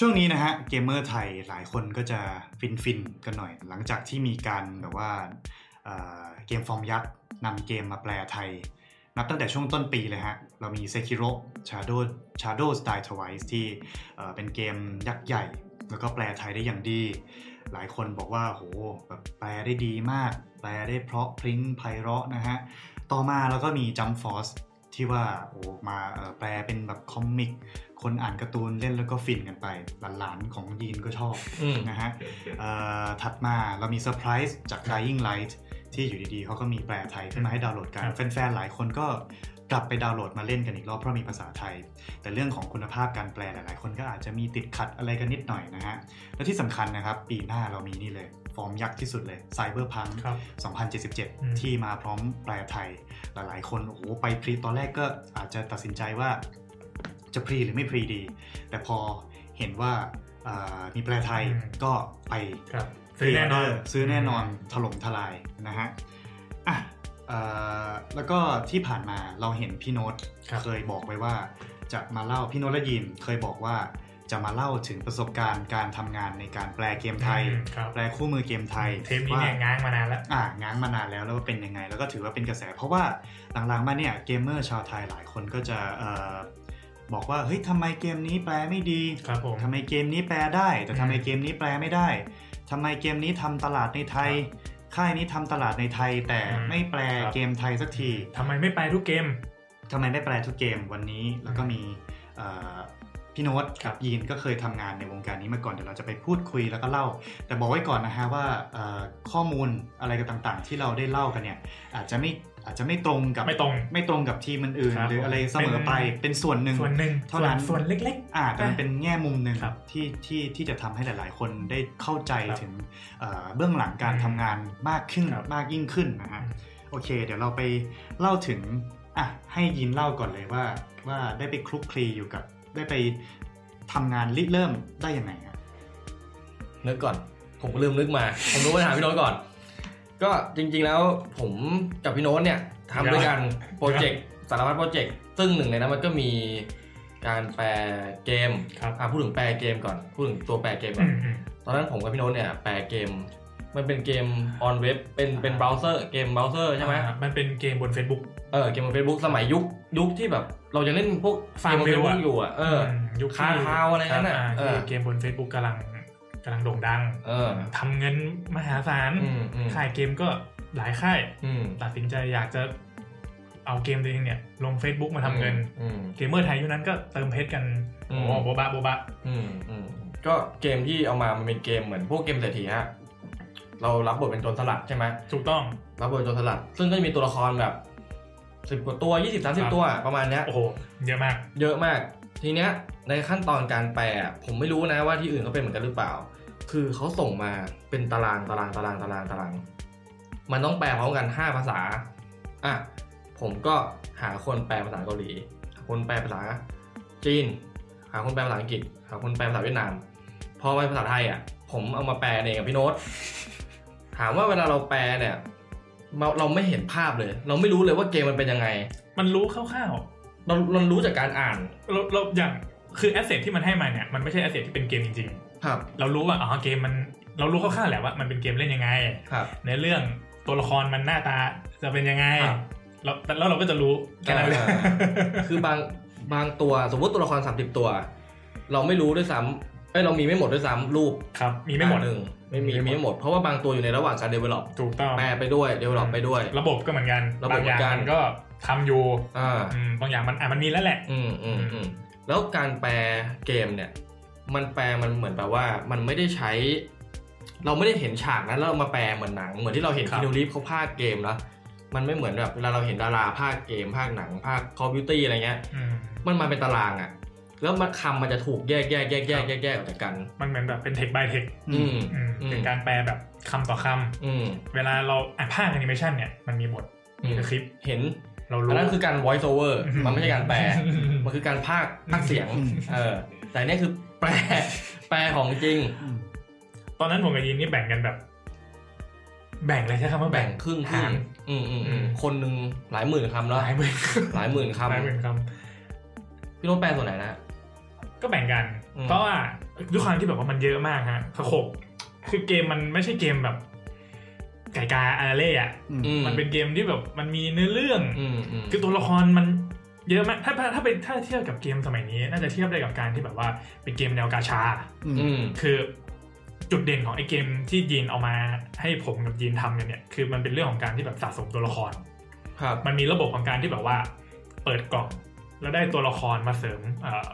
ช่วงนี้นะฮะเกมเมอร์ไทยหลายคนก็จะฟินฟินๆกันหน่อย หลังจากที่มีการแบบว่าเกมฟอร์มยักษ์นำเกมมาแปลไทย นับตั้งแต่ช่วงต้นปีเลยฮะ เรามี Sekiro Shadow Shadows Die Twice ที่เป็นเกมยักษ์ใหญ่ แล้วก็แปลไทยได้อย่างดี หลายคนบอกว่าโหแบบแปลได้ดีมาก แปลได้เพราะพริ้งไพเราะนะฮะ ต่อมาแล้วก็มี Jump Force ที่ว่าโอ้มาเอ่อแปลเป็นแบบ comic คนอ่านการ์ตูนเล่นแล้วก็ฟินกันไป หลานๆของยีนก็ชอบอืมนะฮะเอ่อถัดมาเรามีเซอร์ไพรส์จาก Dying Light ที่อยู่ดีๆเขาก็มีแปลไทยขึ้นมาให้ดาวน์โหลดกันครับแฟนๆหลายคนก็ กลับไปดาวน์โหลดมาเล่นกันอีกรอบเพราะมีภาษาไทย แต่เรื่องของคุณภาพการแปลหลายๆ คนก็อาจจะมีติดขัดอะไรกันนิดหน่อยนะฮะ และที่สำคัญนะครับ ปีหน้าเรามีนี่เลย ฟอร์มยักษ์ที่สุดเลย Cyberpunk ครับอืม2077 ที่มาพร้อมแปลไทย หลายๆ คนโอ้โหไปพรีตอนแรกก็อาจจะตัดสินใจว่าจะพรีหรือไม่พรีดี แต่พอเห็นว่าอ่ามีแปลไทยอืมก็ไปครับซื้อแน่นอนซื้อแน่นอนถล่มทลายนะฮะอะเอ่อ แล้วก็ที่ผ่านมาเราเห็นพี่โน้ตครับเคยบอกไว้ว่า จะมาเล่าพี่โน้ตและยินเคยบอกว่าจะมาเล่าถึงประสบการณ์การทำงานในการแปลเกมไทยอืมครับแปลคู่มือเกมไทยเทปนี้เนี่ยว่าง้างมานานแล้วอ่าง้างมานานแล้วแล้วว่าเป็นยังไง แล้วก็ถือว่าเป็นกระแส เพราะว่าหลังๆมาเนี่ยเกมเมอร์ชาวไทยหลายคนก็จะเอ่อบอกว่าเฮ้ยทำไมเกมนี้แปลไม่ดีครับผมทำไมเกมนี้แปลได้ แต่ทำไมเกมนี้แปลไม่ได้ทำไมเกมนี้ทำตลาดในไทย ค่ายนี้ทำตลาดในไทยแต่อืมไม่แปลครับเกมไทยสักทีทำไมไม่ไปทุกเกมทำไมไม่แปลทุกเกมวันนี้แล้วก็มีเอ่อ พี่โน้ตกับยีนก็เคยทำงานในวงการนี้มาก่อนเดี๋ยวเราจะไปพูดคุยแล้วก็เล่า แต่บอกไว้ก่อนนะฮะว่าเอ่อข้อมูลอะไรต่างๆ ที่เราได้เล่ากันเนี่ยอาจจะไม่อาจจะไม่ตรงกับไม่ตรงไม่ตรงกับทีมอื่นครับหรืออะไรผมเสมอไปเป็นส่วนหนึ่งส่วนหนึ่งเท่านั้นส่วนเล็กอ่าแต่มันเป็นแง่มุมหนึ่งครับที่ที่ที่จะทำให้หลาย ๆ คนได้เข้าใจครับถึงเอ่อเบื้องหลังการอืมทำงานมากขึ้นครับมากยิ่งขึ้นนะฮะโอเค เดี๋ยวเราไปเล่าถึงอะให้ยินเล่าก่อนเลยว่าว่าได้ไปคลุกคลีอยู่กับ ได้ไปทำงานริเริ่มได้ยังไงฮะนึกก่อน ผมก็ลืมนึกมา ผมรู้ว่าถามพี่โน้ตก่อน ก็จริง ๆแล้วผมกับพี่โน้ตเนี่ยทำด้วยกันโปรเจกต์สารพัดโปรเจกต์ซึ่งหนึ่งในนั้นมันก็มีการแปลเกมครับอะพูดถึงแปลเกมก่อน พูดถึงตัวแปลเกมๆก่อือนมอืมตอนนั้นผมกับพี่โน้ตเนี่ยแปลเกม มันเป็นเกม on web เป็นเป็นเบราว์เซอร์เกมเบราว์เซอร์ใช่ไหมอ่ามันเป็นเกมบน Facebook เออเกมบนเฟซบุ๊กสมัยยุคยุคที่แบบ เรายังเล่นพวกเกมบนเฟซ Farmville บุ๊กอะอยู่อะเออมยุคคาทาวอะไรนั่นน่ะครับเอที่อเกมบน Facebook กำลังกำลังโด่งดังเออทำเงินมหาศาลอืมอืมค่ายเกมก็หลายค่ายอืมตัดสินใจอยากจะเอาเกมตัวเองเนี่ย ลง Facebook มาทำเงินอืมเกมเมอร์ไทยยุคนั้นก็เติมเพชรกันอืโอ้มโหโบบะโบบะอืมอืมก็เกมที่เอามามันเป็นเกมเหมือนพวกเกมเศรษฐีฮะ เรารับบทเป็นโจรสลัดใช่ไหมถูกต้องรับบทเป็นโจรสลัด ซึ่งก็จะมีตัวละครแบบสิบกว่าตัวยี่สิบสามสิครับบตัวประมาณเนี้ยโอ้โหเยอะมาก เยอะมาก ทีเนี้ยในขั้นตอนการแปลผมไม่รู้นะว่าที่อื่นเขาเป็นเหมือนกันหรือเปล่า คือเขาส่งมาเป็นตารางตารางตารางตารางตาราง มันต้องแปลพร้อมกันห้าภาษาอะผมก็หาคนแปลภาษาเกาหลีหาคนแปลภาษาจีน หาคนแปลภาษาอังกฤษ หาคนแปลภาษาเวียดนาม พอไปภาษาไทยอะ ผมเอามาแปลเองกับพี่โน้ต ถามว่าเวลาเราแปลเนี่ยเราเราไม่เห็นภาพเลย เราไม่รู้เลยว่าเกมมันเป็นยังไง มันรู้คร่าวเราเรารู้จากการอ่านๆเราเราอย่างคือ asset ที่มันให้มาเนี่ยมันไม่ใช่ asset ที่เป็นเกมจริงครับๆเรารู้ว่าอ๋อเกมมันเรารู้คร่าวๆแหละว่ามันเป็นเกมเล่นยังไงครับในเรื่องตัวละครมันหน้าตาจะเป็นยังไงครับเราแล้วเราก็จะรู้แค่นั้นเลยอ่าคือบางบางตัวสมมติตัวละครสามสิบตัว เราไม่รู้ด้วยซ้ำเอ้ยเรามีไม่หมดด้วยซ้ำรูปครับ มีไม่หมดหนึ่งไม่มีมีไม่หมดมีไม่หมด เพราะว่าบางตัวอยู่ในระหว่างการ develop ถูกต้อง แปลไปด้วย develop ไปด้วย ระบบก็เหมือนกันระบบบางอย่างเหมือนกันมันก็ทำอยู่อ่าอืมบางอย่างมันอะมันมีแล้วแหละ อืมอืมอืมแล้วการแปลเกมเนี่ย มันแปลมันเหมือนแบบว่า มันไม่ได้ใช้ เราไม่ได้เห็นฉากนั้นแล้วเรามาแปลเหมือนหนัง เหมือนที่เราเห็นครับคินูรีฟเขาพากย์เกมนะมันไม่เหมือนแบบเวลาเราเห็นดาราพากย์เกมพากย์หนังพากย์คอมพิวตี้อะไรเงี้ย อืมมันมาเป็นตารางอะ แล้วมันคำมันจะถูกแยกแยกแยกแยกแยกแยกออกจากกัน มันเหมือนแบบเป็น text by text อืมอืมอืมเป็นการแปลแบบคำต่อคำอืมเวลาเราอะพากย์แอนิเมชันเนี่ยมันมีบทมีคลิปเห็นเรารู้อันนั้นคือการ voice over มันไม่ใช่การแปล มันคือการพากย์พากย์เสียง เออ แต่เนี่ยคือแปล แปลของจริง ตอนนั้นผมกับยินนี่แบ่งกันแบบ แบ่งเลยใช่คำว่าแบ่แบ่งครึ่งครึ่งอืมอืมอืมคนหนึ่งหลายหมื่นคำแล้วหลายหมื่นหลายหมื่นคำหลายหมื่นคพี่โน้ตแปลส่วนไหนนะ ก็แบ่งกันอืมเพราะว่าด้วยความที่แบบว่ามันเยอะมากฮะสโคปคือเกมมันไม่ใช่เกมแบบ ไก่กาอาราเล่อะอืมอืมมันเป็นเกมที่แบบมันมีเนื้อเรื่องอืมอืมคือตัวละครมันเยอะมากถ้าถ้าถ้าไปถ้าเทียบกับเกมสมัยนี้ น่าจะเทียบได้กับการที่แบบว่าเป็นเกมแนวกาชาอืมอืมคือจุดเด่นของไอ้เกมที่ยีนเอามาให้ผมกับยีนทำกันเนี่ยคือมันเป็นเรื่องของการที่แบบสะสมตัวละคร ครับ มันมีระบบของการที่แบบว่า เปิดกล่องแล้วได้ตัวละครมาเสริมเอ่อ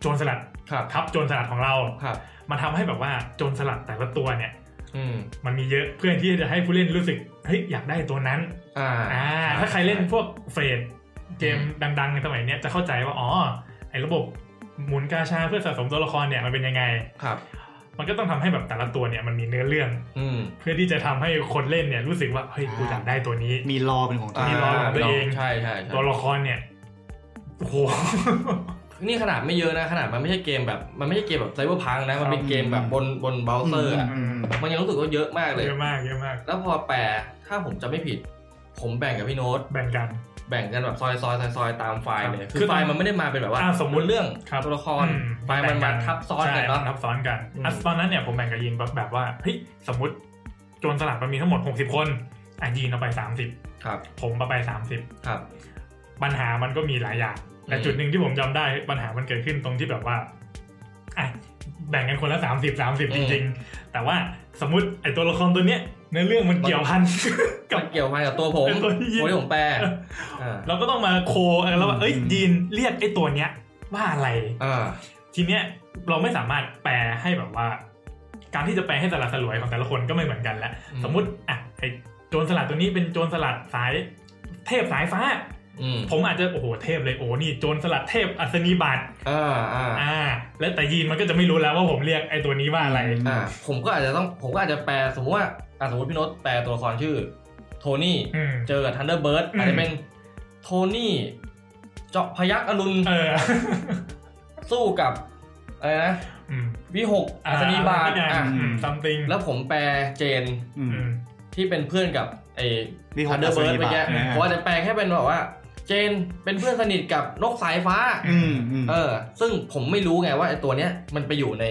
โจรสลัดครับทับโจรสลัดของเราครับมันทำให้แบบว่าโจรสลัดแต่ละตัวเนี่ยอืมมันมีเยอะเพื่อที่จะให้ผู้เล่นรู้สึกเฮ้ยอยากได้ตัวนั้นอ่าอ่าถ้าใครเล่นพวกเฟรดเกมดังๆในสมัยเนี้ยจะเข้าใจว่าอ๋อไอ้ระบบหมุนกาชาเพื่อสะสมตัวละครเนี่ยมันเป็นยังไงครับ มันก็ต้องทำให้แบบแต่ละตัวเนี่ยมันมีเนื้อเรื่องอืมเพื่อที่จะทำให้คนเล่นเนี่ยรู้สึกว่าเฮ้ยกูอยากได้ตัวนี้ มี lore เป็นของตัวมีเองมี lore ของตัวเองใช่ใช่ใช่ตัวละครเนี่ยโอ้โห นี่ขนาดไม่เยอะนะขนาดมันไม่ใช่เกมแบบ มันไม่ใช่เกมแบบ Cyberpunk นะมันเป็นเกมแบบบนบนเบราว์เซอร์อะอืมมันยังรู้สึกว่าเยอะมากเลยเยอะมากเยอะมาก แล้วพอแปลถ้าผมจะไม่ผิด ผมแบ่งกับพี่โน้ตแบ่งกันแบ่งกันแบบซอยซอยซอยซอยตามไฟล์เลยครับคือคือไฟล์มันไม่ได้มาเป็นแบบว่าอ่าสมมุติเรื่องครับตัวละครอืไฟล์มันมาทับซ้อนกันใช่เนาะทับซ้อนกันอืมอะตอนนั้นเนี่ยผมแบ่งกับยีนแบบแบบว่าเฮ้ยสมมติโจรสลัดมันมีทั้งหมด 60 คนอะยีนเอาไป 30 ครับ ผมเอาไปครับ30ปัญหามันก็มีหลายอย่าง แต่อืมจุดหนึ่งที่ผมจำได้ปัญหามันเกิดขึ้นตรงที่แบบว่าอะแบ่งกันคนละ30 30จริง ๆ แต่ว่าสมมติไอ้ตัวละครตัวเนี้ยในอเรื่องมันเกี่ยวพันกับมันเกี่ยวพันกับตัวผมเป็นตัวที่ยิงตัวที่ผมแปลอ่าเราก็ต้องมาโคกันแล้วว่าเอ้ยอืมยีนเรียกไอ้ตัวเนี้ยว่าอะไรอ่าทีเนี้ยเราไม่สามารถแปลให้แบบว่า การที่จะแปลให้สลัดสลวยของแต่ละคนก็ไม่เหมือนกันแล้วอืมสมมุติอะไอโจรสลัดตัวนี้เป็นโจรสลัดสายเทพสายฟ้าอืม ผมอาจจะโอ้โหเทพเลยโอ้นี่โจรสลัดเทพอัศนีบาตอ่าอ่าอ่าแล้วแต่ยีนมันก็จะไม่รู้แล้วว่าผมเรียกไอ้ตัวนี้ว่าอะไรอ่าผมก็อาจจะต้องผมก็อาจจะแปลสมมติว่าอ่าสมมติพี่โน้ตแปลตัวละครชื่อ โทนี่อืมเจอกับทันเดอร์เบิร์ดอืมอาจจะเป็นโทนี่เจ้าพยัคฆ์อรุณเออสู้กับอะไรนะอืมวิหกอัศนีบาทอ่าอะอืม something แล้วผมแปลเจนอืมอืมที่เป็นเพื่อนกับไอ้วิหกทันเดอร์เบิร์ดอัศนีเมื่อกี้บาทนะฮะผมอาจจะแปลแค่เป็นแบบว่า เจนเป็นเพื่อนสนิทกับนกสายฟ้า อืมอืม เออ ซึ่งผมไม่รู้ไงว่าไอ้ตัวเนี้ยมันไปอยู่ใน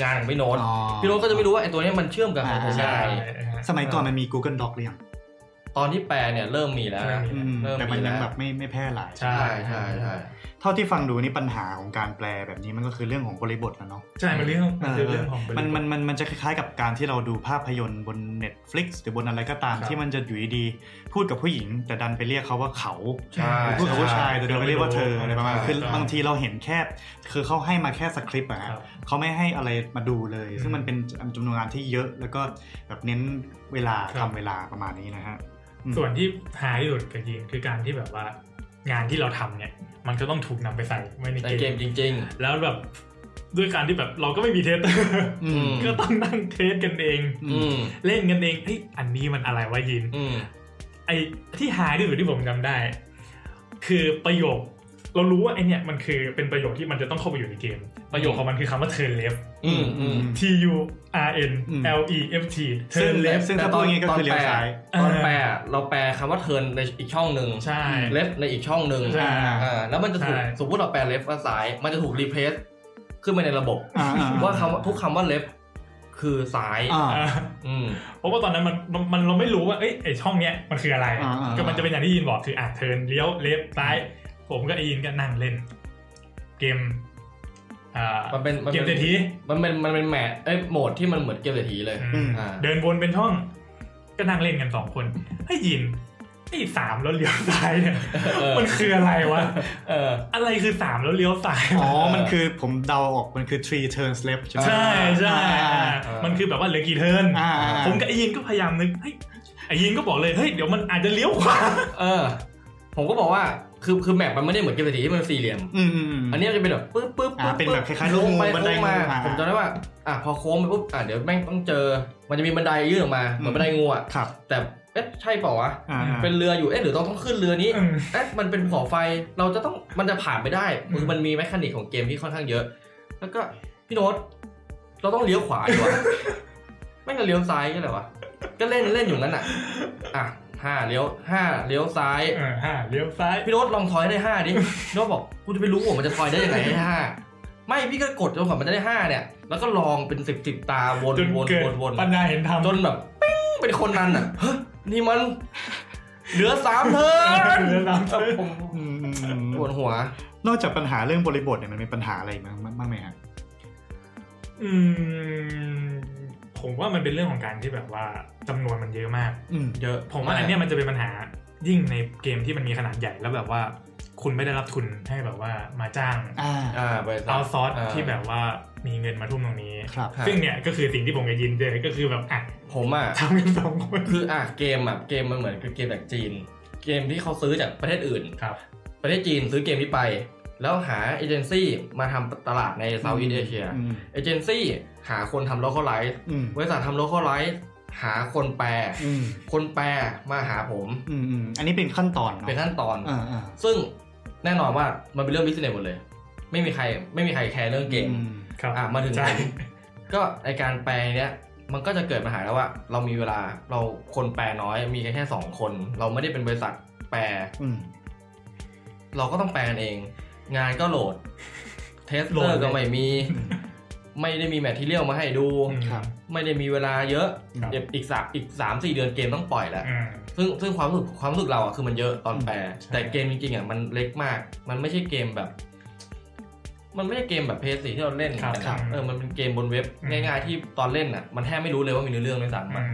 งานของพี่โน้ต อ๋อพี่โน้ตก็จะไม่รู้ว่าไอ้ตัวเนี้ยมันเชื่อมกับของผมใช่ยังไงสมัยก่อนมันมี Google Doc หรือยังตอนที่แปลเนี่ยเริ่มมีแล้วนะ อืมเริ่มแต่มันมีแล้ยัวงแบบไม่ไม่แพร่หลาย ใช่ใช่ใช่ใช่เท่าที่ฟังดูนี่ปัญหาของการแปลแบบนี้มันก็คือเรื่องของบริบทนะเนาะใช่มันเรื่องมันคือเรื่องของบริบทมันมันมันมันจะคล้ายๆกับการที่เราดูภาพยนตร์บน Netflix หรือบนอะไรก็ตามครับที่มันจะอยู่ดีๆพูดกับผู้หญิง แต่ดันไปเรียกเขาว่าเขาใช่พูดกับผู้ชายแต่ดันไปเรียกว่าเธออะไรประมาณใช่คือใช่บางทีเราเห็นแค่คือเขาให้มาแค่สคริปต์อะคฮะรับเขาไม่ให้อะไรมาดูเลยอืมซึ่งมันเป็นจำนวนงานที่เยอะแล้วก็แบบเน้นเวลาครัทำบเวลาประมาณนี้นะฮะอืมส่วนที่หาที่สุดกับยีนคือการที่แบบว่างานที่เราทำเนี่ย มันก็ต้องถูกนำไปใส่ไว้ในในเกมเกมจริงแล้วแบบด้วยการที่แบบเราก็ไม่มี tester อืมก็ต้องนั่ง test กันเองๆอืมเล่นกันเองเฮ้ยอันนี้มันอะไรวะยินอืมไอที่หาที่สุดที่ผมจำได้ คือประโยค เรารู้ว่าไอเนี่ยมันคือเป็นประโยคที่มันจะต้องเข้าไปอยู่ในเกม ประโยคของมันคือคำว่า turn left อืมอืม T U R N L E F T ซึ่ง turn left ซึ่งถ้าพูดอย่างงี้ก็คือเลี้ยวซ้ายตอนแปลอะเราแปลคำว่าเทิร์นในอีกช่องหนึ่งใช่เลฟในอีกช่องหนึ่งใช่อ่าแล้วมันจะถูกใช่สมมติเราแปลเลฟว่าซ้าย มันจะถูกรีเพลซขึ้นไปในระบบอ่าอ่าว่าคำว่าทุกคำว่าเลฟคือซ้ายอ่าอ่าอืมเพราะว่าตอนนั้นมันมันมันเราไม่รู้ว่าเอ้ยไอช่องเนี้ยมันคืออะไรอ่าอ่าก็มันจะเป็นอย่างที่ยินบอกคืออะเทิร์นเลี้ยวเลฟซ้าย ผมก็ไอยินก็นั่งเล่น เกมอ่ามันเป็นมันเกเป็มนเศรษฐีมันเป็นมันเป็นแมทเอ้ยโหมดที่มันเหมือนเกมเศรษฐีเลยอืมอ่าเดินวนเป็นช่อง ก็นั่งเล่นกันสองคนให้ยินไอ้สามแล้วเลี้ยวซ้ายเนี่ยเออมันคืออะไรวะเอออะไรคือสามแล้วเลี้ยวซ้ายอ๋อมันคือผมเดาออกมันคือ three turns left ใช่ไหมใช่ใช่อ่าอ่ามัมันคือแบบว่าเหลือกี่เทิร์นอ่าอ่าผมกับไอ้ยินก็พยายามนึกเฮ้ยไอ้ยินก็บอกเลยเฮ้ยเดี๋ยวมันอาจจะเลี้ยวขวาเออ ผมก็บอกว่า คือคือแมปมันไม่ได้เหมือนเกมเศรษฐีที่มันสี่เหลี่ยมอืมอืมอืมอันนี้มันจะเป็นแบบปึ๊บปึ๊บอ่าปึ๊บเป็นแบบคล้ายๆลูกโค้งงูไปบันไดโค้งมางูอ่าผมจำได้ว่าอะพอโค้งไปปุ๊บอะเดี๋ยวแม่งต้องเจอ มันจะมีบันไดยื่นออกมาเหมือนบันไดงูอะครับแต่เอ๊ะใช่เปล่าวะอ่าอ่าเป็นเรืออยู่เอ๊ะหรือต้องต้องขึ้นเรือนี้อืมเอ๊ะมันเป็นภูเขาไฟเราจะต้องมันจะผ่านไปได้อืมคือมันมี mechanic ของเกมที่ค่อนข้างเยอะ แล้วก็พี่โน้ตเราต้องเลี้ยวขวาดีกว่าไม่งั้นเลี้ยวซ้ายก็เลยวะก็เล่นเล่นอยู่นั้นอะอะ ห้าเลี้ยวห้าเลี้ยวซ้ายเออห้าเลี้ยวซ้ายพี่โน้ตลองทอยได้ห้าดิพี่โน้ตบอกกูจะไปรู้ว่ามันจะทอยได้ยังไงให้ห้าไม่พี่ก็กดจนกว่ามันจะได้ห้าเนี่ย แล้วก็ลองเป็นสิบสิบตาวนจนวนเกิดวนวนปัญญาเห็นธรรมจนแบบปิ้งเป็นคนนั้นอะเฮ้ยนี่มันเหลือสามเทิร์นเหลือสามเทิร์นผมอืมอืมอืมปวดหัว นอกจากปัญหาเรื่องบริบทเนี่ยมันมีปัญหาอะไรอีกบ้างบ้างไหมฮะอืม ผมว่ามันเป็นเรื่องของการที่แบบว่าจำนวนมันเยอะมากอืมเยอะผมว่าอันเนี้ยมันจะเป็นปัญหายิ่งในเกมที่มันมีขนาดใหญ่แล้วแบบว่า คุณไม่ได้รับทุนให้แบบว่ามาจ้างอ่าอ่าบริษัทเอาซอสาที่แบบว่ามีเงินมาทุ่มตรงนี้ครับครับซึ่งเนี่ยก็คือสิ่งที่ผมกับยินเจอก็คือแบบอะผมอะทำกันสองคนคืออะเกมอะเกมมันเหมือนกับเกมจากจีน เกมที่เขาซื้อจากประเทศอื่นครับ ประเทศจีนซื้อเกมนี้ไป แล้วหาเอเจนซี่มาทำตลาดใน Southeast Asia อืมเอเจนซี่หาคนทำ localize อืมบริษัททำ localize หาคนแปลอืมคนแปลมาหาผมอืมอืมอันนี้เป็นขั้นตอนเนาะเป็นขั้นตอนอ่าอ่าซึ่งแน่นอนว่ามันเป็นเรื่อง business หมดเลย ไม่มีใครไม่มีใครแคร์เรื่องเกมอืมครับอะมาถึงใช่ผมก็ในการแปลเนี้ยมันก็จะเกิดปัญหาแล้วว่าเรามีเวลาเราคนแปลน้อยมีแค่แค่สองคน เราไม่ได้เป็นบริษัทแปลอืมเราก็ต้องแปลกันเอง งานก็โหลด tester โหลดเลยก็ไม่มี ไม่ได้มี material มาให้ดูอืมครับไม่ได้มีเวลาเยอะครับเดี๋ยวอีกสามอีกสามสี่เดือนเกมต้องปล่อยแล้วอืมซึ่งซึ่งความรู้สึกความรู้สึกเราอะคือมันเยอะตอนแปลใช่แต่เกมจริงๆอะมันเล็กมาก มันไม่ใช่เกมแบบ มันไม่ใช่เกมแบบเพย์สีที่เราเล่นครับกันครันะบเออมันเป็นเกมบนเว็บอืมง่ายๆที่ตอนเล่นอะ มันแทบไม่รู้เลยว่ามีเนื้อเรื่องด้วยซ้ำอือะม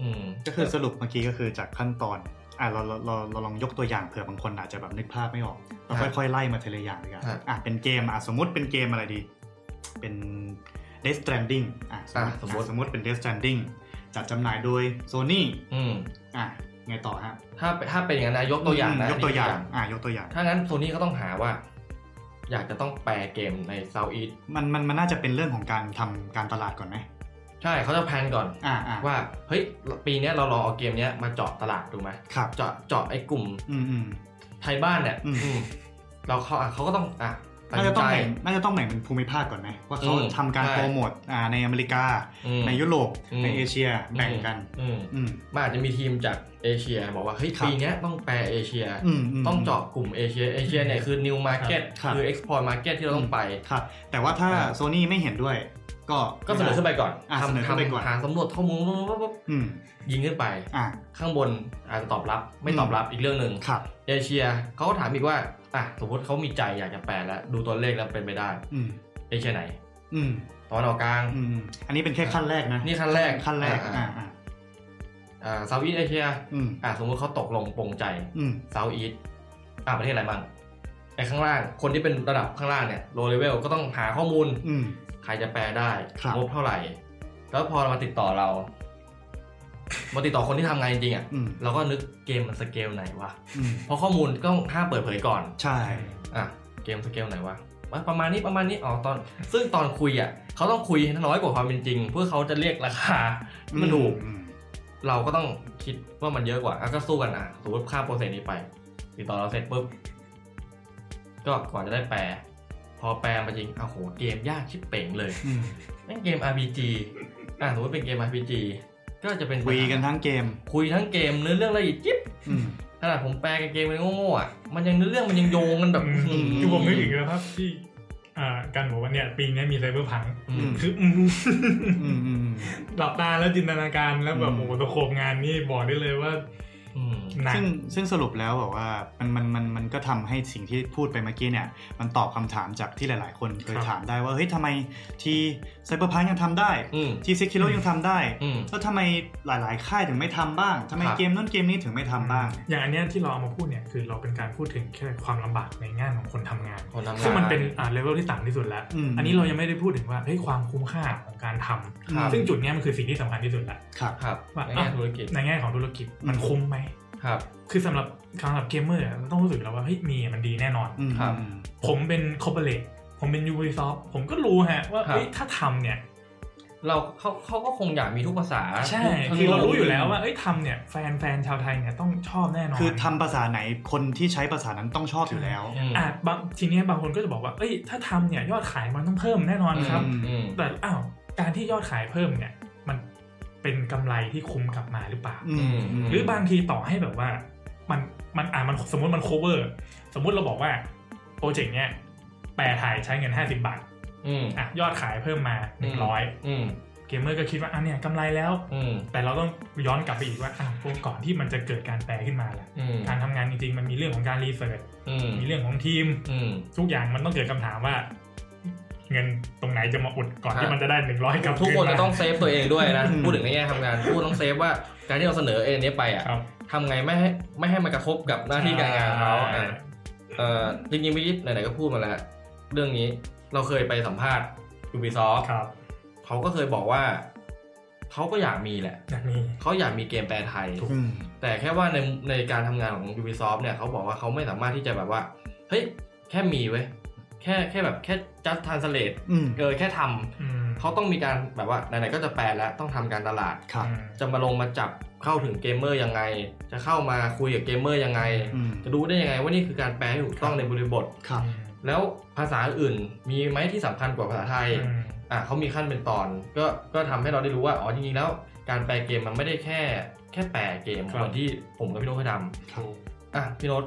อืมก็คือสรุปเมื่อกี้ก็คือจากขั้นตอน อะเราเราเราเราลองยกตัวอย่างเผื่อบางคนอาจจะแบบนึกภาพไม่ออกเราครับค่อยๆไล่มาทีละอย่างดีกว่าครับอะเป็นเกมอะสมมติเป็นเกมอะไรดี เป็น Death Stranding อะสมมติอะสมมุติอะสมมติเป็น Death Stranding จัดจำหน่ายโดย Sony อืมอะไงต่อฮะถ้าถ้าเป็นอย่างนั้นนะยกตัวอย่างนะยกตัวอย่างนนี้อะยกตัวอย่าง ถ้างั้นโซนี่ก็ต้องหาว่า อยากจะต้องแปลเกมในเซาท์อีสมันมันมันน่าจะเป็นเรื่องของการทำการตลาดก่อนไหม ใช่เขาจะแพลนก่อนอ่าอ่าว่าเฮ้ยปีเนี้ยเราลองเอาเกมเนี้ยมาเจาะตลาดดูไหมครับเจาะเจาะไอ้กลุ่มอืมอืมไทยบ้านเนี่ยอืมอืมเราเขาอะเขาก็ต้องอะตัดน่าสิจะนต้อใจงแบ่งน่าจะต้องแบ่งเป็นภูมิภาคก่อนไหมว่าเขาอืมทำการใช่โปรโมทอ่าในอเมริกาอืมในยุโรปอืมในเอเชียแบ่งกันอืมอืมมันอาจจะมีทีมจากเอเชีย บอกว่าเฮ้ยครับปีเนี้ยต้องแปลเอเชียอืมมต้องเจาะกลุ่มเอเชียเอเชียเนี่ยคือ new market ครับคือ export market ที่เราต้องไปครับแต่ว่าถ้าอ่าโซนี่ไม่เห็นด้วย ก็ก็เสนอขึ้นไปก่อนอะเสนอขึ้นไปก่อนหาสำรวจข้อมูลปุ๊บปุ๊บปุ๊บอืมยิงขึ้นไปอ่าข้างบนอาจจะตอบรับไม่อืมตอบรับอีกเรื่องหนึ่งครับเอเชียเขาก็ถามอีกว่าอะสมมติเขามีใจอยากจะแปลแล้ว ดูตัวเลขแล้วเป็นไปได้อืมเอเชียไหนอืมตะวันออกกลางอืมอันนี้เป็นแค่ขั้นแรกนะนี่ขั้นแรกขั้นแรกอ่าอ่าอ่าอ่า Southeast Asia อืมอะสมมติเขาตกลงปรงใจอืม Southeast อะประเทศอะไรบ้าง ไอ้ข้างล่าง คนที่เป็นระดับข้างล่างเนี่ยโลเลเวลก็ต้องหาข้อมูล อืม ใครจะแปลได้ครับ งบเท่าไหร่ แล้วพอมาติดต่อเรา มาติดต่อคนที่ทำงานจริงๆอะอืมเราก็นึกเกมมันสเกลไหนวะอืมเพราะข้อมูลก็ต้องห้ามเปิดเผยก่อน ใช่ อะเกมสเกลไหนวะว่าประมาณนี้ประมาณนี้อ๋อตอน ซึ่งตอนคุยอะเขาต้องคุยน้อยกว่าความเป็นจริง เพื่อเขาจะเรียกราคาที่มันถูก อืมเราก็ต้องคิดว่ามันเยอะกว่าอะก็สู้กันอะสมมติค่าโปรเซสนี้ไป ติดต่อเราเสร็จปุ๊บ ก็ก่อนจะได้แปล พอแปลมาจริงอ้าวโหเกมยากชิบเป่งเลยอืมแม่งเกม RPG อะสมมติเป็นเกม RPG ก็จะเป็นคุยกันทั้งเกม คุยทั้งเกมเนื้อเรื่องละเอียดยิบอืมขนาดผมแปลกับเกมมันโง่ๆอะมันยังเนื้อเรื่องมันยังโยงกันแบบอืมคือผมนึกถึงแล้วครับที่อ่าการบอกว่าเนี่ยปีนี้มีไซเบอร์พังอืมคืออืมอืมอืมหลับตาแล้วจินตนาการแล้วแบบอืมโอ้โหตะโขบงานนี่บอกได้เลยว่าอืมหนัก ซึ่งซึ่งสรุปแล้วแบบว่ามันมันมันมันก็ทำให้สิ่งที่พูดไปเมื่อกี้เนี่ย มันตอบคำถามจากที่หลาย ๆ คนเคยครับถามได้ว่าเฮ้ยทำไมทีไซเบอร์พังยังทำได้อืมทีซิคิโรยังทำได้อืมแล้วทำไมหลาย ๆ ค่ายถึงไม่ทำบ้างทำไมครับเกมนั้นเกมนี้ถึงไม่ทำบ้าง อย่างอันเนี้ยที่เราเอามาพูดเนี่ยคือเราเป็นการพูดถึงแค่ความลำบากในแง่ของคนทำงานคนทำงานซึ่งมันเป็นอ่าเลเวลที่ต่ำที่สุดแล้วอืมอันนี้เรายังไม่ได้พูดถึงว่าเฮ้ยความคุ้มค่าของการทำครับซึ่งจุดเนี้ยมันคือสิ่งที่สำคัญที่สุดแล้วครับครับว่าในแง่ธุรกิจในแง่ของธุรกิจมันคุ้มไหม ครับ คือสำหรับสำหรับเกมเมอร์อะเราต้องรู้สึกแล้วว่าเฮ้ยมีมันดีแน่นอนอืมครับอืมผมเป็น corporate ผมเป็น Ubisoft ผมก็รู้ฮะว่าครับเฮ้ยถ้าทำเนี่ย เราเขาเขาก็คงอยากมีทุกภาษา ใช่ทุกคือเรารู้โลกอยู่แล้วว่าเอ้ยทำเนี่ยแฟนแฟนชาวไทยเนี่ยต้องชอบแน่นอน คือทำภาษาไหนคนที่ใช้ภาษานั้นต้องชอบอยู่แล้วอืมอะบางทีเนี้ยบางคนก็จะบอกว่าเอ้ยถ้าทำเนี่ยยอดขายมันต้องเพิ่มแน่นอนครับอืมอืมแต่อ้าวการที่ยอดขายเพิ่มเนี่ยมัน เป็นกำไรที่คุ้มกลับมาหรือเปล่าอืมมหรือบางทีต่อให้แบบว่า มันมันอ่ามันสมมติมัน cover สมมุติเราบอกว่าโปรเจกต์เนี้ยแปลไทยใช้เงิน 50 บาทอืมอะยอดขายเพิ่มมาหนึ่งร้อยอืมเกมเมอร์ก็คิดว่าอะเนี่ยกำไรแล้วอืมแต่เราต้องย้อนกลับไปอีกว่าอะพวกก่อนที่มันจะเกิดการแปลขึ้นมาแหละอืมการทำงานจริงๆ มันมีเรื่องของการ research อืมมีเรื่องของทีมอืมทุกอย่างมันต้องเกิดคำถามว่า เงินตรงไหนจะมาอุดก่อนครับที่มันจะได้หนึ่งร้อยกับทุกคนมาจะต้อง save ตัวเองด้วยนะอืมพูดถึงในแง่ทำงานพูดต้อง save ว่าการที่เราเสนออันนี้ไปอะครับทำไงไม่ให้ไม่ให้มันกระทบกับหน้าที่การงานเขาใช่อะเอ่อจริงๆเมื่อกี้ไหนๆก็พูดมาแล้ว เรื่องนี้เราเคยไปสัมภาษณ์ Ubisoft ครับเขาก็เคยบอกว่าเขาก็อยากมีแหละแบบนี้เขาอยากมีเกมแปลไทยอืมแต่แค่ว่าในในการทำงานของ Ubisoft เนี่ยเขาบอกว่าเขาไม่สามารถที่จะแบบว่า เฮ้ย แค่มีเว้ย แค่แค่แบบแค่จัดทานสเลตอืมเออแค่ทำอืมเขาต้องมีการแบบว่าไหนๆก็จะแปลแล้วต้องทำการตลาดครับอืมจะมาลงมาจับเข้าถึงเกมเมอร์ยังไง จะเข้ามาคุยกับเกมเมอร์ยังไงอืมจะรู้ได้ยังไงว่านี่คือการแปลให้ถูกต้องในบริบทครับแล้วภาษาอื่นมีไหมที่สำคัญกว่าภาษาไทยอืมอะเขามีขั้นเป็นตอน ก็ก็ทำให้เราได้รู้ว่าอ๋อจริงๆแล้ว การแปลเกมมันไม่ได้แค่ แค่แปลเกมครับเหมือนที่ผมกับพี่โน้ตเคยทำครับอะพี่โน้ต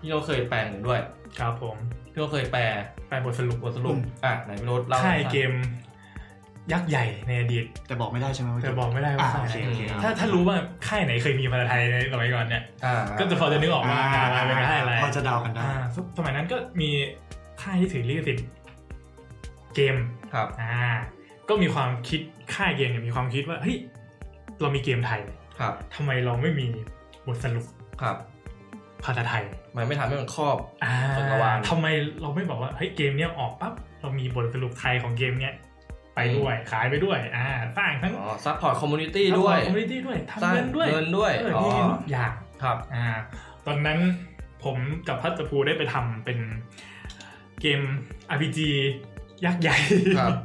พี่โน้ตเคยแปลหนึ่งด้วย ครับผม พี่โน้ตเคยแปลไปบทสรุปบทสรุปอืมอะไหนพี่โน้ตเล่าค่ายให้ฟังเกม ยักษ์ใหญ่ในอดีต แต่บอกไม่ได้ใช่ไหมว่าแต่บอกไม่ได้ว่าอ่าค่ายโอเคไหนโอเคถ้าถ้ารู้ว่าค่ายไหนเคยมีภาษาไทยในสมัยก่อนเนี่ยอ่าก็จะพอจะนึกออกว่าอ่าอ่าเป็นค่ายอะไรพอจะเดากันได้อ่าสสมัยนั้นก็มีค่ายที่ถือลิขสิทธิ์เกมครับอ่าก็มีความคิดค่ายเกมเนี่ยมีความคิดว่าเฮ้ยเรามีเกมไทยครับทำไมเราไม่มีบทสรุปครับ ภาษาไทย มันไม่ทำให้มันครอบอ่าจักรวาลทำไมเราไม่บอกว่าเฮ้ยเกมเนี้ยออกปั๊บเรามีบทสรุปไทยของเกมเนี้ยไปด้วยขายไปด้วยอ่าสร้างทั้งอ๋อ support community ด้วย community ด้วยสร้างทำงเงินด้วยเงินด้วยเอออ๋อมีทุกอย่างครับอ่าตอนนั้นผมกับพัชภูได้ไปทำเป็นเกม RPG ยักษ์ใหญ่ครับ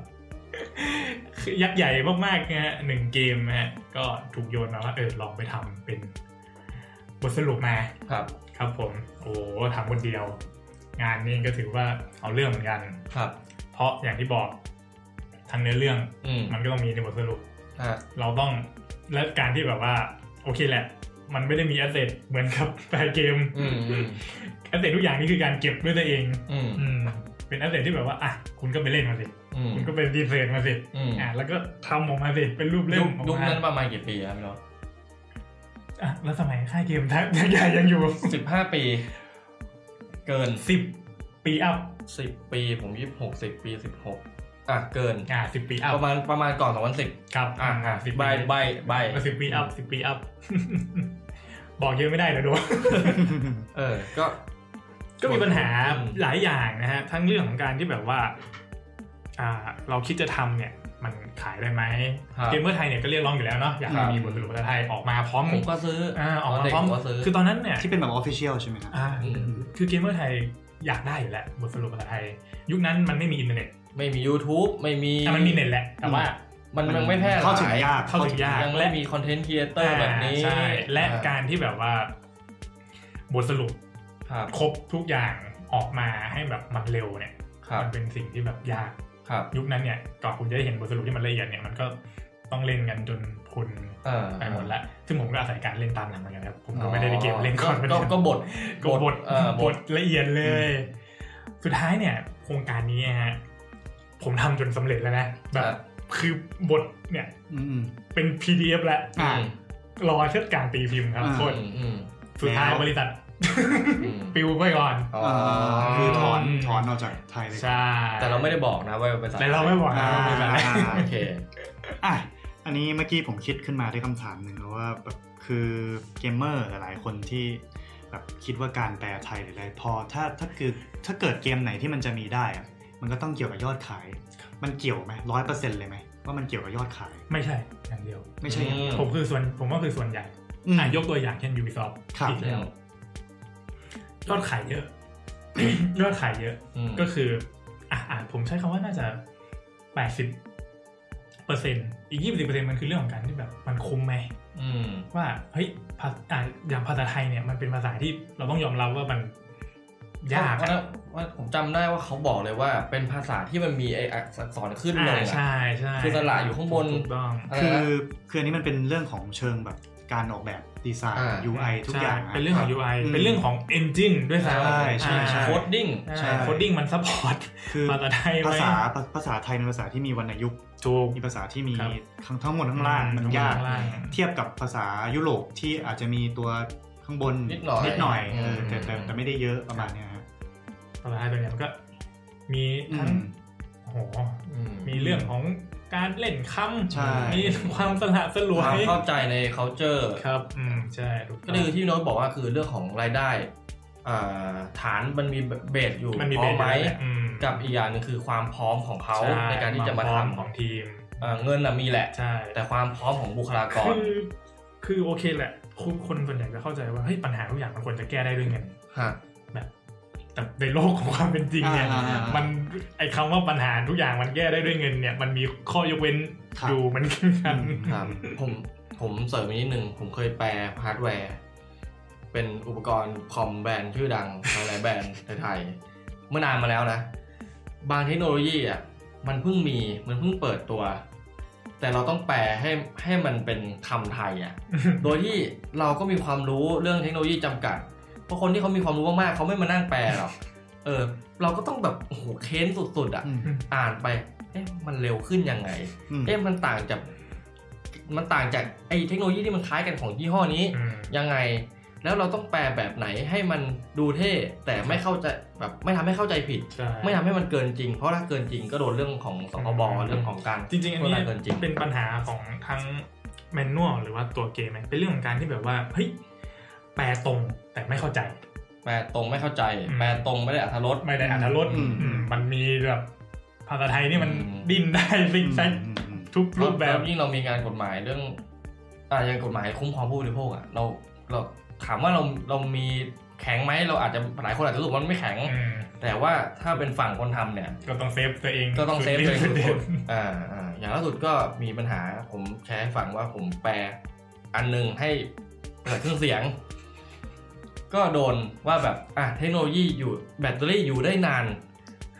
คือยักษ์ใหญ่มากๆนะฮะหนึ่งเกมนะฮะก็ถูกโยนมาว่าเออลองไปทำเป็นบทสรุปมาครับ ครับผม โอ้ทำคนเดียว งานนี้ก็ถือว่าเอาเรื่องเหมือนกัน ครับ เพราะอย่างที่บอกทางเนื้อเรื่องอืมมันก็ต้องมีในบทสรุปฮะเราต้องและการที่แบบว่า โอเคแหละ มันไม่ได้มี asset เหมือนกับแปลเกมอืมอืม asset ทุกอย่างนี่คือการเก็บด้วยตัวเองอืมอืมเป็น asset ที่แบบว่าอะคุณก็ไปเล่นมาสิอืมคุณก็ไปดีเซนมาสิอืมอะแล้วก็ทำออกมาสิเป็นรูปเล่มออกมายุคยุคนั้นประมาณกี่ปีครับพี่โน้ต อะแล้วสมัยค่ายเกมทักใหญ่ยังอยู่สิบห้าปี เกินสิบปีอัพสิบปีผมยี่หกสิบปีสิบหกอะเกินอะสิบปีอัพประมาณประมาณก่อนสองพันสิบครับอะอะสิบใบใบใบสิบปีอัพสิบปีอัพบอกเยอะไม่ได้เดี๋ยวโดนเออ ก็ก็มีปัญหาอืมหลายอย่างนะฮะ ทั้งเรื่องของการที่แบบว่า อ่า เราคิดจะทำเนี่ย มันขายได้ไหมครับเกมเมอร์ไทยเนี่ยก็เรียกร้องอยู่แล้วเนาะอยากให้ครับมีบทสรุปภาษาไทยออกมาพร้อมผมก็ซื้ออ่าออกมาเด็กพร้อมผมก็ซื้อคือตอนนั้นเนี่ยที่เป็นแบบ official ใช่ไหมครับอ่าอืมคือเกมเมอร์ไทยอยากได้อยู่แล้วบทสรุปภาษาไทย ยุคนั้นมันไม่มีอินเทอร์เน็ตไม่มี YouTube ไม่มีแต่มันมีเน็ตแหละแต่ว่ามันมันยังไม่แพร่หลายเข้าถึงยากเข้าถึงยากยังไม่มี content creator แบบนี้อ่าใช่และอ่าการที่แบบว่า บทสรุปครับครบทุกอย่างออกมาให้แบบมันเร็วเนี่ยครับมันเป็นสิ่งที่แบบยากครับ ยุคนั้นเนี่ยก่อนคุณจะได้เห็นบทสรุปที่มันละเอียดเนี่ยมันก็ต้องเล่นกันจนคุณเออไปหมดแล้ว ซึ่งผมก็อาศัยการเล่นตามหลังเหมือนกันครับ ผมก็ไม่ได้ในเกมเล่นก่อนก็ก็บทก็บทเออบทละเอียดเลย สุดท้ายเนี่ย โครงการนี้ฮะผมทำจนสำเร็จแล้วนะแบครับบคือบทเนี่ยอืมเป็น PDF แล้วอ่ารอเชิดการตีพิมพ์ครับอ่าโคนอืมอืมสุดท้ายแล้วบริษัทอืม ปิวไปก่อน อ๋ออ่าคือถอนอืมถอนออกจากไทยเลยใช่แต่เราไม่ได้บอกนะว่าเป็นสายแต่เราไม่บอกนะว่าบริษัทอะไรอ่าโอเคอะอันนี้เมื่อกี้ผมคิดขึ้นมาด้วยคำถามหนึ่งนะว่าแบบคือเกมเมอร์หลายๆคนที่แบบคิดว่าการแปลไทยหรืออะไรพอถ้าถ้าคือถ้าเกิดเกมไหนที่มันจะมีได้อะมันก็ต้องเกี่ยวกับยอดขาย มันเกี่ยวไหมร้อยเปอร์เซ็นต์เลยไหมว่ามันเกี่ยวกับยอดขาย ไม่ใช่อย่างเดียว ไม่ใช่อย่างเดียวผมคือส่วนผมว่าคือส่วนใหญ่อืมอะยกตัวอย่างเช่น Ubisoft ครับอีกแล้ว ยอดขายเยอะยอดขายเยอะอืมก็คืออะอะผมใช้คำว่าน่าจะแปดสิบเปอร์เซ็นอีกยี่สิบเปอร์เซ็นมันคือเรื่องของการที่แบบมันคุ้มไหมอืมว่าเฮ้ยภาอะอย่างภาษาไทยเนี่ยมันเป็นภาษาที่เราต้องยอมรับว่ามันยากเพราะอะว่าผมจำได้ว่าเขาบอกเลยว่า เป็นภาษาที่มันมีไออักษรขึ้นลอ่างอะใช่ใช่คือสระอยู่ข้างบนถูกต้องอะไรคือนะคืออันนี้มันเป็นเรื่องของเชิงแบบ การออกแบบดีไซน์อ่า UI ทุกใช่อย่าง เป็นเรื่องของ UI อืมเป็นเรื่องของ engine ด้วยซ้ำใช่ใช่ใช่ coding ใช่ codingมัน support คือภาษาไทยไว้ภาษาภาภาษาไทยเป็นภาษาที่มีวรรณยุกต์ถูกมีภาษาที่มีครับทั้งทั้งหมดทั้งล่างมันยากข้างล่างเทียบกับภาษายุโรปที่อาจจะมีตัวข้างบนนิดหน่อยนิดหน่อยเอออืมแต่แต่แต่ไม่ได้เยอะประมาณเนี้ยฮะภาษาไทยตัวเนี้ยมันก็มีอืทั้งมโอ้โหอืมมีเรื่องของ การเล่นคใช่ำมีความสละสลวความยเข้าใจใน culture ครับอืมใช่ถูกก็ต้องคือที่โน้ตบอกว่าคือเรื่องของรายได้อ่าฐานมันมีเบสอยู่มันมีพร้อมไหมเบสอยู่แล้วอืมกับอีกอย่างหนึงคือความพร้อมของเขาช่ในการที่จะมาควพร้อทำของทีมอ่าเงินน่ะมีแหละใช่แต่ความพร้อมของบุคลากร คือคือโอเคแหละคนคนส่วนใหญ่จะเข้าใจว่าเฮ้ยปัญหาทุกอย่างมันควรจะแก้ได้ด้วยเงินฮะ แบบแต่ในโลกของความเป็นจริงเนี่ยอ่าอ่าอ่ามัมันไอ้คำว่าปัญหาทุกอย่างมันแก้ได้ด้วยเงินเนี่ยมันมีข้อยกเว้นครับอยู่เหมือนกันอืมครับผมผมเสริมอีกนิดนึงผมเคยแปลฮาร์ดแวร์ เป็นอุปกรณ์คอมแบรนด์ชื่อดังหลายๆแบรนด์ในไทยเมื่อนานมาแล้วนะ บางเทคโนโลยีอะมันเพิ่งมีมันเพิ่งเปิดตัว แต่เราต้องแปลให้ให้มันเป็นคำไทยอะโดยที่เราก็มีความรู้เรื่องเทคโนโลยีจำกัด เพราะคนที่เขามีความรู้มากๆเขาไม่มานั่งแปลหรอกเออ เราก็ต้องแบบโอ้โหเค้นสุดๆอะอืมอ่านไป เอ๊ะมันเร็วขึ้นยังไงอืมเอ๊ะมันต่างจาก มันต่างจากไอ้เทคโนโลยีที่มันคล้ายกันของยี่ห้อนี้อืมยังไง แล้วเราต้องแปลแบบไหนให้มันดูเท่แต่ไม่เข้าใจแบบไม่ทำให้เข้าใจผิดใช่ไม่ทำให้มันเกินจริง เพราะถ้าเกินจริงก็โดนเรื่องของสคบเรื่องของการจริงๆอันนี้เวลาเกินจริงเป็นปัญหาของทั้งแมนนวลหรือว่าตัวเกมไหมเป็นเรื่องของการที่แบบว่าเฮ้ย แปลตรงแต่ไม่เข้าใจ แปลตรงไม่เข้าใจอืมแปลตรงไม่ได้อัธรสไม่ได้อ่านรสอืมอืมมันมีแบบภาษาไทยนี่มันอืมดิ้นได้ซิกแซกอืมอืมทุกรูปแบบล้วยิ่งเรามีงานกฎหมายเรื่องอ่าอย่างกฎหมายคุ้มครองผู้บริโภคอะเราเราถามว่าเราเรามีแข็งไหมเราอาจจะหลายคนอาจจะรู้สึกว่ามันไม่แข็งอืมแต่ว่าถ้าเป็นฝั่งคนทำเนี่ย ก็ต้อง save ตัวเองก็ต้อง save ตัวเองสุดสุดๆๆอ่าอ่าอย่างล่าสุดก็มีปัญหาผมแชร์ให้ฟังว่าผมแปลอันหนึ่งให้เปิดเครื่องเสียง ก็โดนว่าแบบอะเทคโนโลยีอยู่แบตเตอรี่อยู่ได้นาน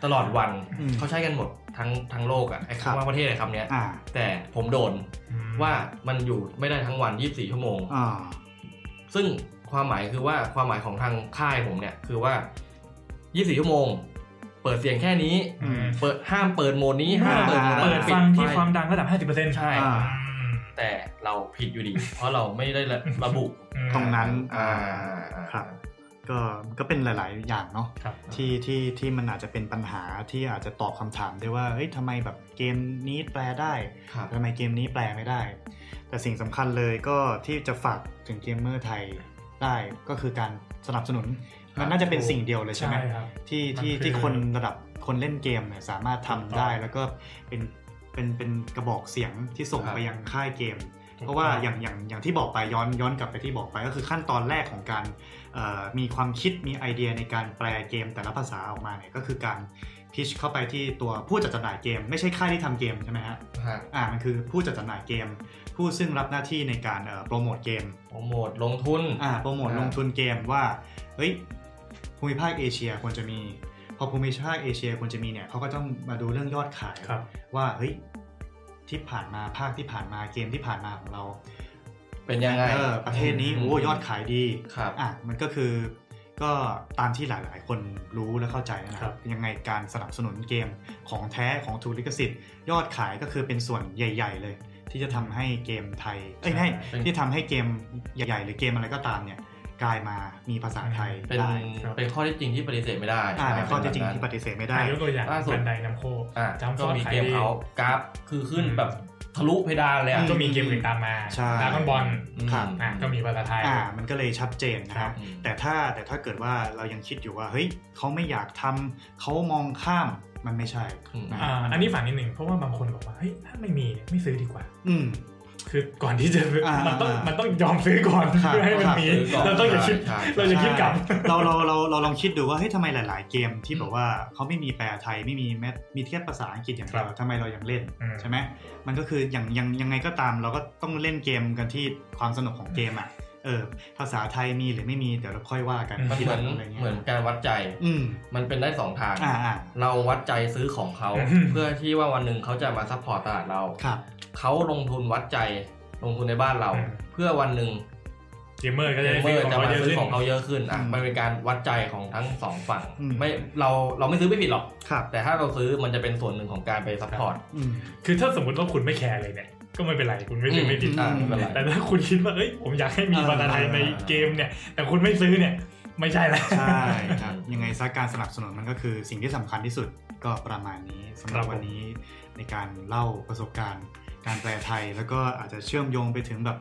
ตลอดวันอืมเขาใช้กันหมดทั้งทั้งโลกอะไอ้ครับคำว่าประเทศไอ้คำเนี้ยอ่าแต่ผมโดนอืมว่ามันอยู่ไม่ได้ทั้งวัน 24 ชั่วโมงอ่าซึ่งความหมายคือว่าความหมายของทางค่ายผมเนี่ยคือว่า 24 ชั่วโมง เปิดเสียงแค่นี้อืมเปิดห้ามเปิดโหมดนี้ห้ามเปิดโหมดเปินั้นดฟังที่ไฟความดังระดับ 50%ใช่อ่า แต่เราผิดอยู่ดี เพราะเราไม่ได้ระระบุตรงนั้นอ่าครับก็ก็เป็นหลาย ๆ อย่างเนาะครับที่ที่ที่มันอาจจะเป็นปัญหาที่อาจจะตอบคำถามได้ว่าเฮ้ยทำไมแบบเกมนี้แปลได้ครับทำไมเกมนี้แปลไม่ได้ แต่สิ่งสำคัญเลยก็ที่จะฝากถึงเกมเมอร์ไทยได้ก็คือการสนับสนุนมันน่าจะเป็นสิ่งเดียวเลยใช่ไหมใช่ครับที่ที่มันคือที่คนระดับคนเล่นเกมเนี่ยสามารถทำถูกต้องได้แล้วก็เป็น เป็นเป็นกระบอกเสียงที่ส่งครับไปยังค่ายเกมถูกเพราะว่าต้องอย่างอย่างอย่างที่บอกไปย้อนย้อนกลับไปที่บอกไปก็คือขั้นตอนแรกของการเอ่อมีความคิดมีไอเดียในการแปลเกมแต่ละภาษาออกมาเนี่ยก็คือการพิชเข้าไปที่ตัวผู้จัดจำหน่ายเกม ไม่ใช่ค่ายที่ทำเกมใช่ไหมฮะฮะอ่ามันคือผู้จัดจำหน่ายเกม ผู้ซึ่งรับหน้าที่ในการเอ่อโปรโมทเกมโปรโมทลงทุนอ่าโปรโมทอ่าลงทุนเกมว่าเฮ้ยภูมิภาคเอเชียควรจะมี พอภูมิภาคเอเชียควรจะมีเนี่ยเขาก็ต้องมาดูเรื่องยอดขายครับว่าเฮ้ยที่ผ่านมาภาคที่ผ่านมาเกมที่ผ่านมาของเรา เป็นยังไงเออประเทศนี้โอ้ยอดขายดีครับอะมันก็คือก็ตามที่หลาย ๆ คนรู้และเข้าใจนะคครัรับบยังไงการสนับสนุนเกมของแท้ของถูกลิขสิทธิ์ ยอดขายก็คือเป็นส่วนใหญ่ ๆ เลย ที่จะทำให้เกมไทยเอ้ยไม่เป็นที่ทำให้เกมใหญ่ ๆ หรือเกมอะไรก็ตามเนี่ย กลายมามีภาษาไทยเป็นได้ครับเป็นข้อเที่จริงที่ปฏิเสธไม่ได้อ่าเป็นข้อเท็จจริงแบบที่ปนั้นฏิเสธไม่ได้อะยกตัวอย่างล่าสุดบันไดนำโคอ่าจำฟก็อสมีขายเกมดีเขากราฟคือขึ้นอืมแบบทะลุเพดานเลยอะก็มีเกมอื่นตามมาใช่ดราก้อนบอลครับอะก็มีภาษาไทยอ่ามันก็เลยชัดเจนนะครัฮะบแต่ถ้าแต่ถ้าเกิดว่าเรายังคิดอยู่ว่าเฮ้ยเขาไม่อยากทำเขามองข้ามมันไม่ใช่อืมนะอ่าฮะอันนี้ฝันนิดหนึ่งเพราะว่าบางคนบอกว่าเฮ้ยถ้าไม่มีเนี่ยไม่ซื้อดีกว่า อืม คือก่อนที่จะซื้ออ่ามันต้องอ่ามัมันต้องยอมซื้อก่อนครับเพื่อให้มันมีซื้อก่อนเราต้องอย่าคิดใช่เราจะคิดกลับใช่เราเราเราเราลองคิดดูว่าเฮ้ยทำไมหลาย ๆ เกมที่แบบว่าเขาไม่มีแปลไทยไม่มีแม้มีแค่ภาษาอังกฤษอย่างเดียวครับทำไมเรายังเล่นอืมใช่ไหมมันก็คืออย่างยังยังไงก็ตามเราก็ต้องเล่นเกมกันที่ความสนุกของเกมอะ เออภาษาไทยมีหรือไม่มีเดี๋ยวเราค่อยว่ากันทีหลังมันเหมือนอะไรเงี้ยเหมือนการวัดใจอืมมันเป็นได้สองทางอ่าอ่าเราวัดใจซื้อของเขาอืมเพื่อที่ว่าวันหนึ่งเขาจะมา support ตลาดเราครับเขาลงทุนวัดใจลงทุนในบ้านเราอืมเพื่อวันหนึ่งเกมเมอร์ก็จะได้ซื้อของเขาเยอะขึ้นอะอืมมันเป็นการวัดใจของทั้งสองฝั่งอืมไม่เราเราไม่ซื้อไม่ผิดหรอกครับแต่ถ้าเราซื้อมันจะเป็นส่วนหนึ่งของการไป support อืมคือถ้าสมมติว่าคุณไม่ care เลยเนี่ย ก็ไม่เป็นไรคุณไม่ซื้อไม่ผิดอ่าไม่เป็นไรแต่ถ้าคุณคิดว่าเอ้ยผมอยากให้มีภาษาไทยในเกมเนี่ย แต่คุณไม่ซื้อเนี่ยไม่ใช่แล้วใช่ครับยังไงซะการสนับสนุนมันก็คือสิ่งที่สำคัญที่สุดก็ประมาณนี้สำหครัรับบผมวันนี้ในการเล่าประสบการณ์ การแปลไทยแล้วก็อาจจะเชื่อมโยงไปถึงแบบ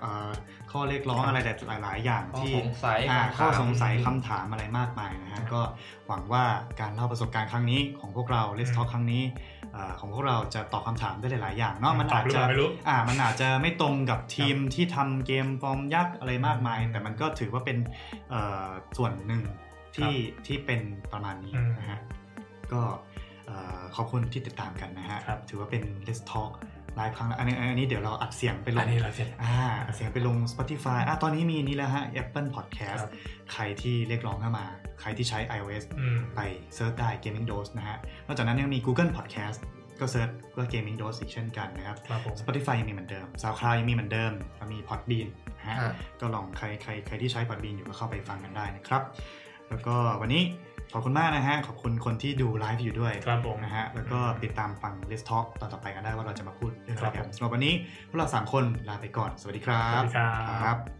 เอ่อข้อเรียกร้องอะไรแต่หลาย ๆ อย่างข้อที่สงสัยอ่าคำถามข้อสงสัยคำถามอะไรมากมายนะฮะก็หวังว่าการเล่าประสบการณ์ครั้งนี้ของพวกเรา Let's Talk ครั้งนี้อ่า ของพวกเราจะตอบคำถามได้หลาย ๆ อย่างเนาะมันตออาบจหรือเปจะล่าไม่รู้อ่ามันอาจจะไม่ตรงกับทีมที่ทำเกมฟอร์มยักษ์อะไรมากมาย แต่มันก็ถือว่าเป็นเอ่อส่วนหนึ่งที่ที่เป็นประมาณนี้อืมนะฮะก็เอ่อขอบคุณที่ติดตามกันนะฮะครับถือว่าเป็น Let's Talk ไลฟ์ครั้งแรกอันนี้อันนี้เดี๋ยวเราอัดเสียงไปลอังนนี้เราเสร็จอ่าอัดเสียงไปลง Spotify อะตอนนี้มีนี่แล้วฮะ Apple Podcast ครับใครที่เรียกร้องเข้ามา ใครที่ใช้ iOS อืมไป search ได้ Gaming Dose นะฮะนอกจากนั้นยังมี Google Podcast ก็ search ว่า Gaming Dose อีกเช่นกันนะครับครับผม Spotify ยังมีเหมือนเดิม SoundCloud ยังมีเหมือนเดิมแล้วมี Podbean นะฮะอะก็ลองใครใครใครที่ใช้ Podbean อยู่ก็เข้าไปฟังกันได้นะครับ แล้วก็วันนี้ ขอบคุณมากนะฮะ ขอบคุณคนที่ดูไลฟ์อยู่ด้วยครับผมนะฮะ แล้วก็ติดตามฟัง Let's Talk ตอนต่อไปกันได้ว่าเราจะมาพูดเรื่องอะไรกันครับนผมสำหรับวันนี้พวกเราสามคนลาไปก่อน สวัสดีครับสวัสดีครับครับ